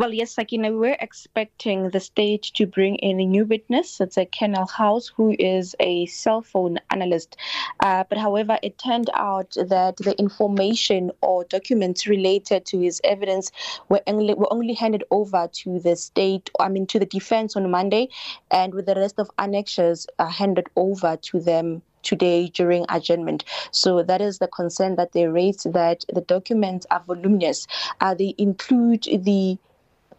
Well, yes, Sakina, we're expecting the state to bring in a new witness. It's a Kennel House, who is a cell phone analyst. Uh, but however, it turned out that the information or documents related to his evidence were only, were only handed over to the state, I mean, to the defense on Monday, and with the rest of annexures uh, handed over to them today during adjournment. So that is the concern that they raised that the documents are voluminous. Uh, they include the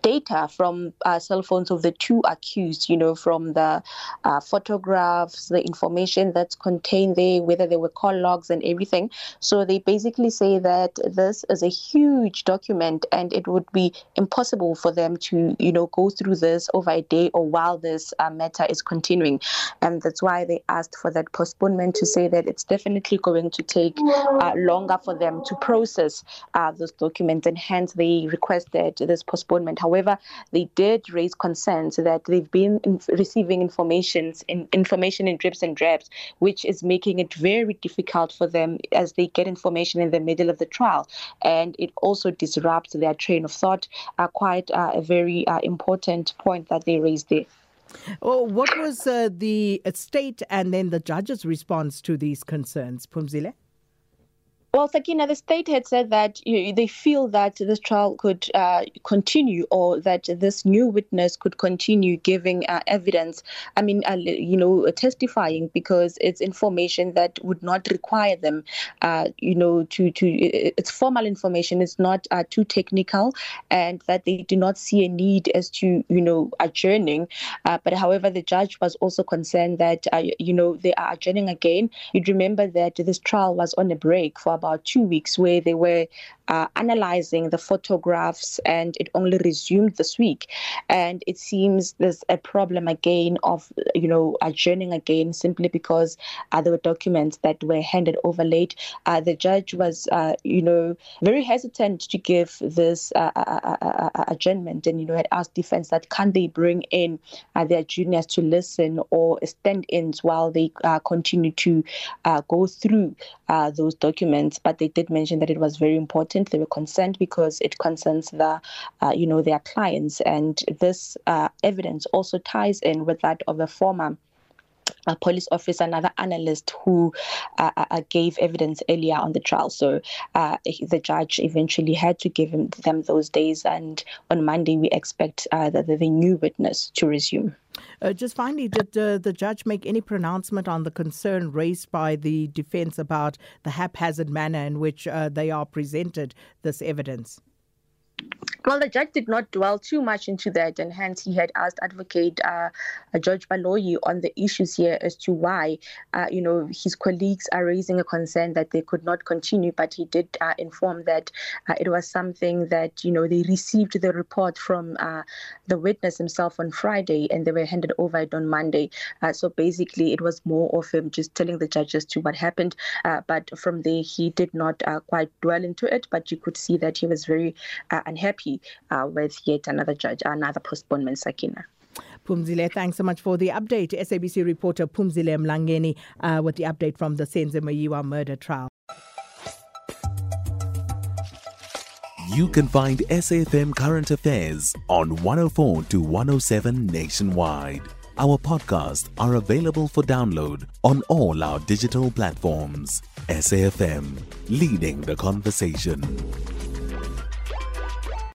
data from uh, cell phones of the two accused, you know, from the uh, photographs, the information that's contained there, whether they were call logs and everything. So they basically say that this is a huge document and it would be impossible for them to, you know, go through this over a day or while this uh, matter is continuing. And that's why they asked for that postponement to say that it's definitely going to take uh, longer for them to process uh, those documents and hence they requested this postponement. However, However, they did raise concerns that they've been in receiving information in, information in drips and drabs, which is making it very difficult for them as they get information in the middle of the trial, and it also disrupts their train of thought. Uh, quite uh, a very uh, important point that they raised there. Oh, what was uh, the state and then the judge's response to these concerns, Phumzile? Well, Sakina, the state had said that they feel that this trial could uh, continue or that this new witness could continue giving uh, evidence. I mean, uh, you know, testifying because it's information that would not require them, uh, you know, to, to it's formal information. It's not uh, too technical and that they do not see a need as to, you know, adjourning. Uh, but however, the judge was also concerned that, you know, they are adjourning again. You'd remember that this trial was on a break for about two weeks where they were uh, analyzing the photographs and it only resumed this week. And it seems there's a problem again of, you know, adjourning again simply because uh, there were documents that were handed over late. Uh, the judge was, uh, you know, very hesitant to give this uh, uh, adjournment and, you know, had asked defense that can they bring in their juniors to listen or stand ins while they continue to go through those documents. But they did mention that it was very important they were concerned because it concerns the, uh, you know, their clients, and this uh, evidence also ties in with that of a former a police officer, another analyst who uh, uh, uh, gave evidence earlier on the trial. So uh, the judge eventually had to give him, them those days, and on Monday we expect uh, the, the new witness to resume. Uh, just finally, did the judge make any pronouncement on the concern raised by the defense about the haphazard manner in which they are presented this evidence? Well, the judge did not dwell too much into that, and hence he had asked Advocate uh, George Baloyi on the issues here as to why, uh, you know, his colleagues are raising a concern that they could not continue. But he did uh, inform that uh, it was something that you know they received the report from uh, the witness himself on Friday, and they were handed over it on Monday. Uh, so basically, it was more of him just telling the judges to what happened. but from there, he did not quite dwell into it. But you could see that he was very unhappy uh, with yet another judge, another postponement, Sakina. Phumzile, thanks so much for the update. SABC reporter Phumzile Mlangeni uh, with the update from the Senzo Meyiwa murder trial. You can find SAFM Current Affairs on 104 to 107 nationwide. Our podcasts are available for download on all our digital platforms. SAFM, leading the conversation.